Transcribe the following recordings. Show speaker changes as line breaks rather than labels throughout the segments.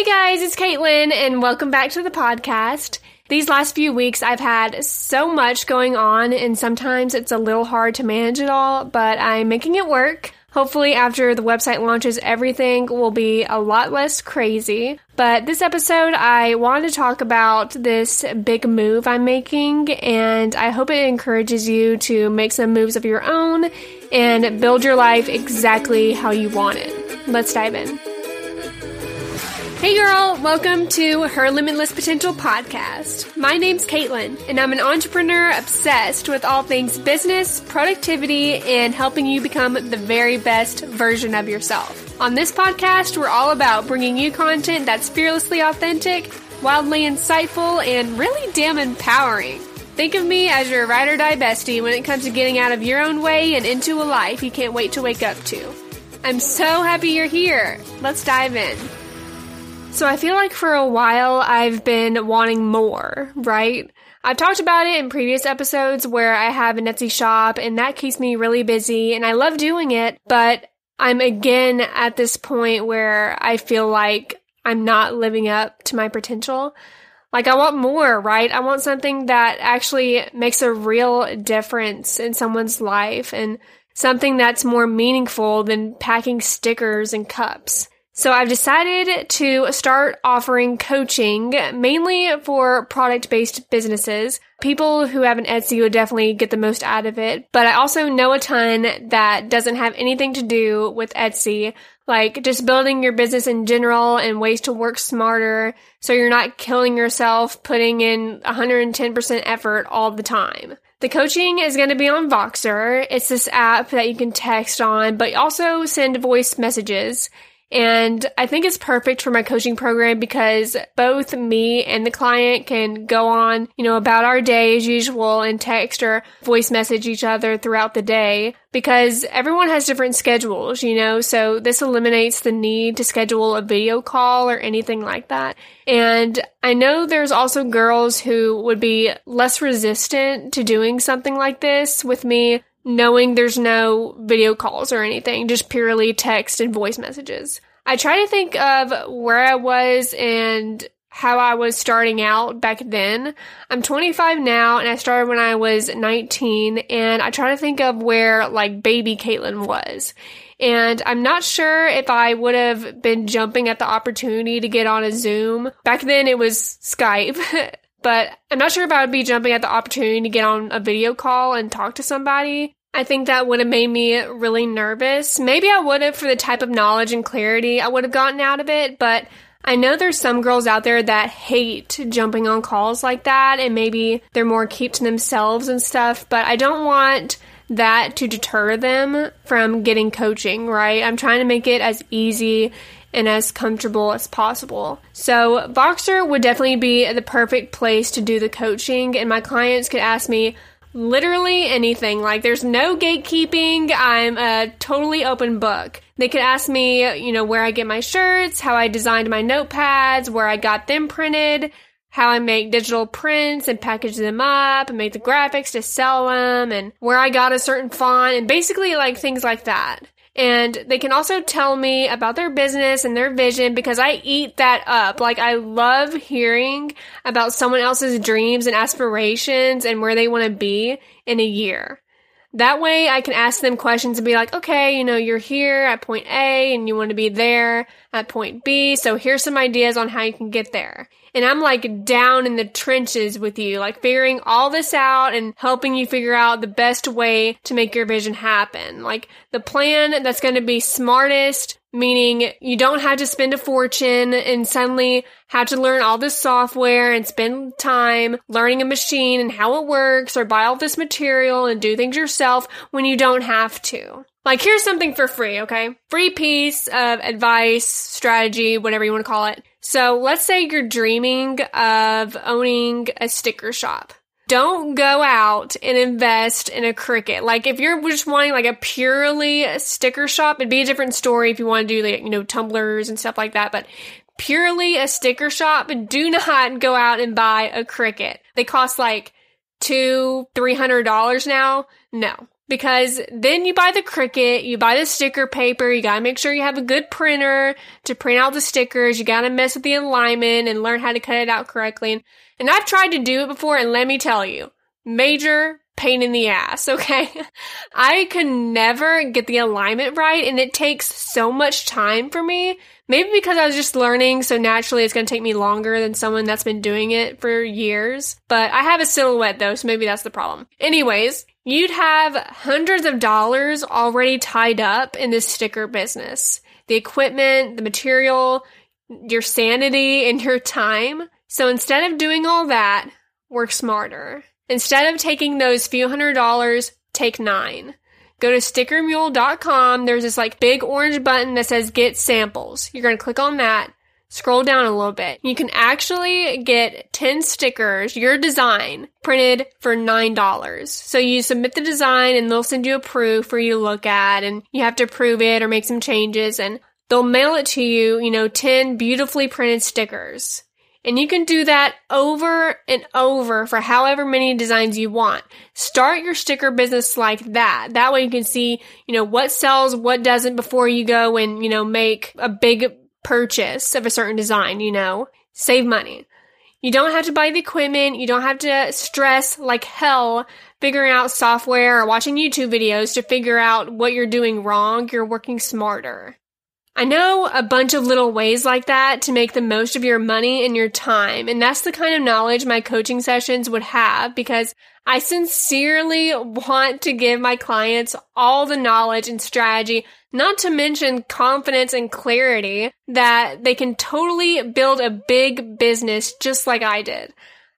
Hey guys, it's Katelyn, and welcome back to the podcast. These last few weeks, I've had so much going on, and sometimes it's a little hard to manage it all, but I'm making it work. Hopefully, after the website launches, everything will be a lot less crazy. But this episode, I want to talk about this big move I'm making, and I hope it encourages you to make some moves of your own and build your life exactly how you want it. Let's dive in. Hey girl, welcome to Her Limitless Potential podcast. My name's Katelyn, and I'm an entrepreneur obsessed with all things business, productivity, and helping you become the very best version of yourself. On this podcast, we're all about bringing you content that's fearlessly authentic, wildly insightful, and really damn empowering. Think of me as your ride or die bestie when it comes to getting out of your own way and into a life you can't wait to wake up to. I'm so happy you're here. Let's dive in. So I feel like for a while I've been wanting more, right? I've talked about it in previous episodes where I have an Etsy shop and that keeps me really busy and I love doing it, but I'm again at this point where I feel like I'm not living up to my potential. Like I want more, right? I want something that actually makes a real difference in someone's life and something that's more meaningful than packing stickers and cups. So I've decided to start offering coaching mainly for product based businesses. People who have an Etsy would definitely get the most out of it, but I also know a ton that doesn't have anything to do with Etsy, like just building your business in general and ways to work smarter so you're not killing yourself putting in 110% effort all the time. The coaching is going to be on Voxer. It's this app that you can text on, but also send voice messages. And I think it's perfect for my coaching program because both me and the client can go on, you know, about our day as usual and text or voice message each other throughout the day because everyone has different schedules, you know, so this eliminates the need to schedule a video call or anything like that. And I know there's also girls who would be less resistant to doing something like this with me knowing there's no video calls or anything, just purely text and voice messages. I try to think of where I was and how I was starting out back then. I'm 25 now and I started when I was 19 and I try to think of where like baby Katelyn was. And I'm not sure if I would have been jumping at the opportunity to get on a Zoom. Back then it was Skype. but I'm not sure if I would be jumping at the opportunity to get on a video call and talk to somebody. I think that would have made me really nervous. Maybe I would have for the type of knowledge and clarity I would have gotten out of it, but I know there's some girls out there that hate jumping on calls like that and maybe they're more keep to themselves and stuff, but I don't want that to deter them from getting coaching, right? I'm trying to make it as easy and as comfortable as possible. So, Voxer would definitely be the perfect place to do the coaching, and my clients could ask me literally anything. Like, there's no gatekeeping. I'm a totally open book. They could ask me, you know, where I get my shirts, how I designed my notepads, where I got them printed, how I make digital prints and package them up and make the graphics to sell them, and where I got a certain font, and basically like things like that. And they can also tell me about their business and their vision because I eat that up. Like, I love hearing about someone else's dreams and aspirations and where they want to be in a year. That way I can ask them questions and be like, okay, you know, you're here at point A and you want to be there at point B. So here's some ideas on how you can get there. And I'm like down in the trenches with you, like figuring all this out and helping you figure out the best way to make your vision happen. Like the plan that's going to be smartest, meaning you don't have to spend a fortune and suddenly have to learn all this software and spend time learning a machine and how it works or buy all this material and do things yourself when you don't have to. Like, here's something for free, okay? Free piece of advice, strategy, whatever you want to call it. So let's say you're dreaming of owning a sticker shop. Don't go out and invest in a Cricut. Like if you're just wanting like a purely sticker shop, it'd be a different story if you want to do like, you know, tumblers and stuff like that. But purely a sticker shop, do not go out and buy a Cricut. They cost like two, three hundred dollars now. No, because then you buy the Cricut, you buy the sticker paper, you gotta make sure you have a good printer to print out the stickers, you gotta mess with the alignment and learn how to cut it out correctly. And, I've tried to do it before, and let me tell you, major pain in the ass, okay? I could never get the alignment right, and it takes so much time for me. Maybe because I was just learning, so naturally it's gonna take me longer than someone that's been doing it for years. But I have a silhouette though, so maybe that's the problem. Anyways, you'd have hundreds of dollars already tied up in this sticker business. The equipment, the material, your sanity, and your time. So instead of doing all that, work smarter. Instead of taking those few hundred dollars, take nine. Go to stickermule.com. There's this like big orange button that says get samples. You're going to click on that. Scroll down a little bit. You can actually get 10 stickers, your design, printed for $9. So you submit the design and they'll send you a proof for you to look at and you have to approve it or make some changes and they'll mail it to you, you know, 10 beautifully printed stickers. And you can do that over and over for however many designs you want. Start your sticker business like that. That way you can see, you know, what sells, what doesn't before you go and, you know, make a big purchase of a certain design, you know. Save money. You don't have to buy the equipment. You don't have to stress like hell figuring out software or watching YouTube videos to figure out what you're doing wrong. You're working smarter. I know a bunch of little ways like that to make the most of your money and your time. And that's the kind of knowledge my coaching sessions would have because I sincerely want to give my clients all the knowledge and strategy, not to mention confidence and clarity that they can totally build a big business just like I did.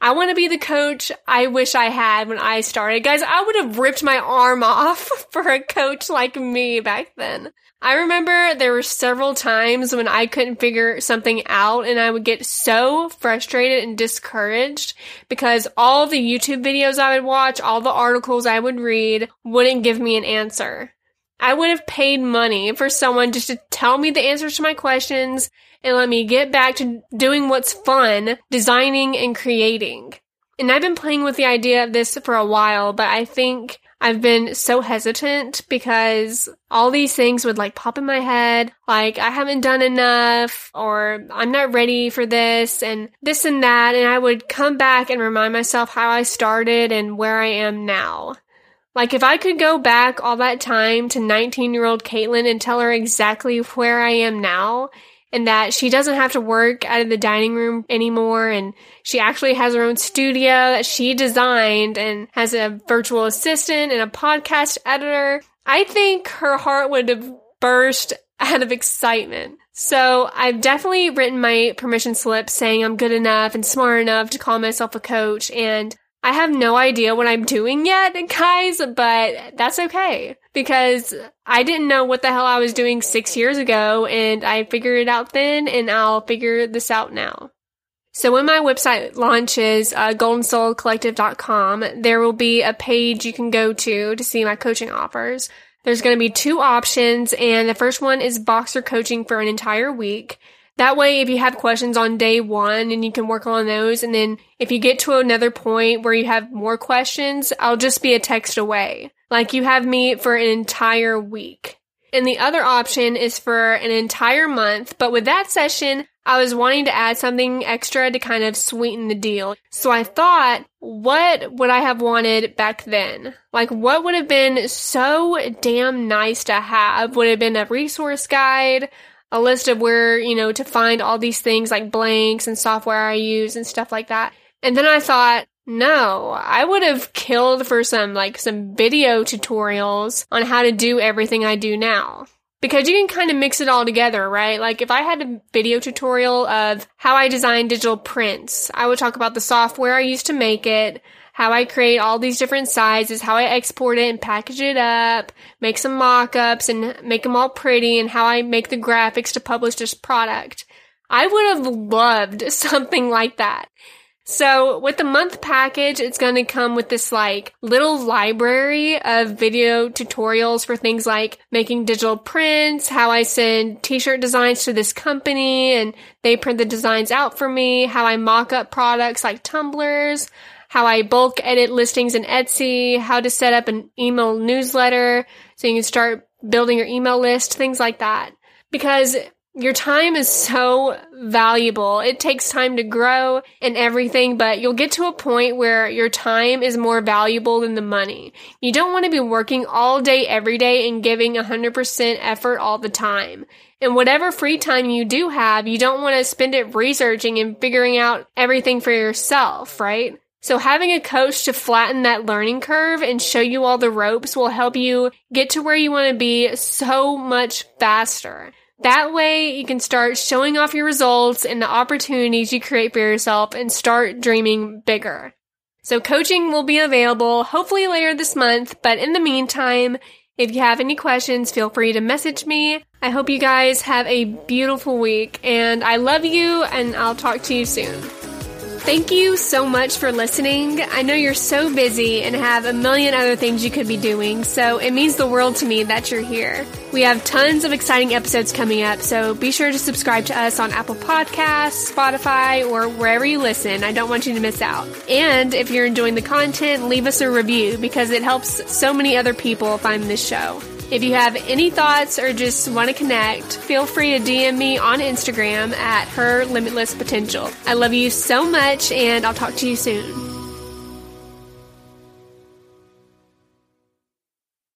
I want to be the coach I wish I had when I started. Guys, I would have ripped my arm off for a coach like me back then. I remember there were several times when I couldn't figure something out and I would get so frustrated and discouraged because all the YouTube videos I would watch, all the articles I would read wouldn't give me an answer. I would have paid money for someone just to tell me the answers to my questions and let me get back to doing what's fun, designing and creating. And I've been playing with the idea of this for a while, but I think I've been so hesitant because all these things would like pop in my head, like I haven't done enough or I'm not ready for this and this and that. And I would come back and remind myself how I started and where I am now. Like if I could go back all that time to 19 year old Katelyn and tell her exactly where I am now and that she doesn't have to work out of the dining room anymore and she actually has her own studio that she designed and has a virtual assistant and a podcast editor. I think her heart would have burst out of excitement. So I've definitely written my permission slip saying I'm good enough and smart enough to call myself a coach and I have no idea what I'm doing yet, guys, but that's okay because I didn't know what the hell I was doing six years ago and I figured it out then and I'll figure this out now. So when my website launches, uh, goldensolcollective.com, there will be a page you can go to to see my coaching offers. There's going to be two options and the first one is Voxer coaching for an entire week. That way, if you have questions on day one and you can work on those, and then if you get to another point where you have more questions, I'll just be a text away. Like you have me for an entire week. And the other option is for an entire month, but with that session, I was wanting to add something extra to kind of sweeten the deal. So I thought, what would I have wanted back then? Like, what would have been so damn nice to have? Would have been a resource guide, a list of where, you know, to find all these things like blanks and software I use and stuff like that. And then I thought, no, I would have killed for some like some video tutorials on how to do everything I do now. Because you can kind of mix it all together, right? Like if I had a video tutorial of how I design digital prints, I would talk about the software I use to make it, how I create all these different sizes, how I export it and package it up, make some mock-ups and make them all pretty, and how I make the graphics to publish this product. I would have loved something like that. So with the month package, it's going to come with this like little library of video tutorials for things like making digital prints, how I send t-shirt designs to this company and they print the designs out for me, how I mock up products like tumblers, how I bulk edit listings in Etsy, how to set up an email newsletter so you can start building your email list, things like that. Because your time is so valuable. It takes time to grow and everything, but you'll get to a point where your time is more valuable than the money. You don't want to be working all day every day and giving 100% effort all the time. And whatever free time you do have, you don't want to spend it researching and figuring out everything for yourself, right? So having a coach to flatten that learning curve and show you all the ropes will help you get to where you want to be so much faster. That way you can start showing off your results and the opportunities you create for yourself and start dreaming bigger. So coaching will be available hopefully later this month, but in the meantime, if you have any questions, feel free to message me. I hope you guys have a beautiful week and I love you and I'll talk to you soon. Thank you so much for listening. I know you're so busy and have a million other things you could be doing, so it means the world to me that you're here. We have tons of exciting episodes coming up, so be sure to subscribe to us on Apple Podcasts, Spotify, or wherever you listen. I don't want you to miss out. And if you're enjoying the content, leave us a review because it helps so many other people find this show. If you have any thoughts or just want to connect, feel free to DM me on Instagram at her limitless potential. I love you so much and I'll talk to you soon.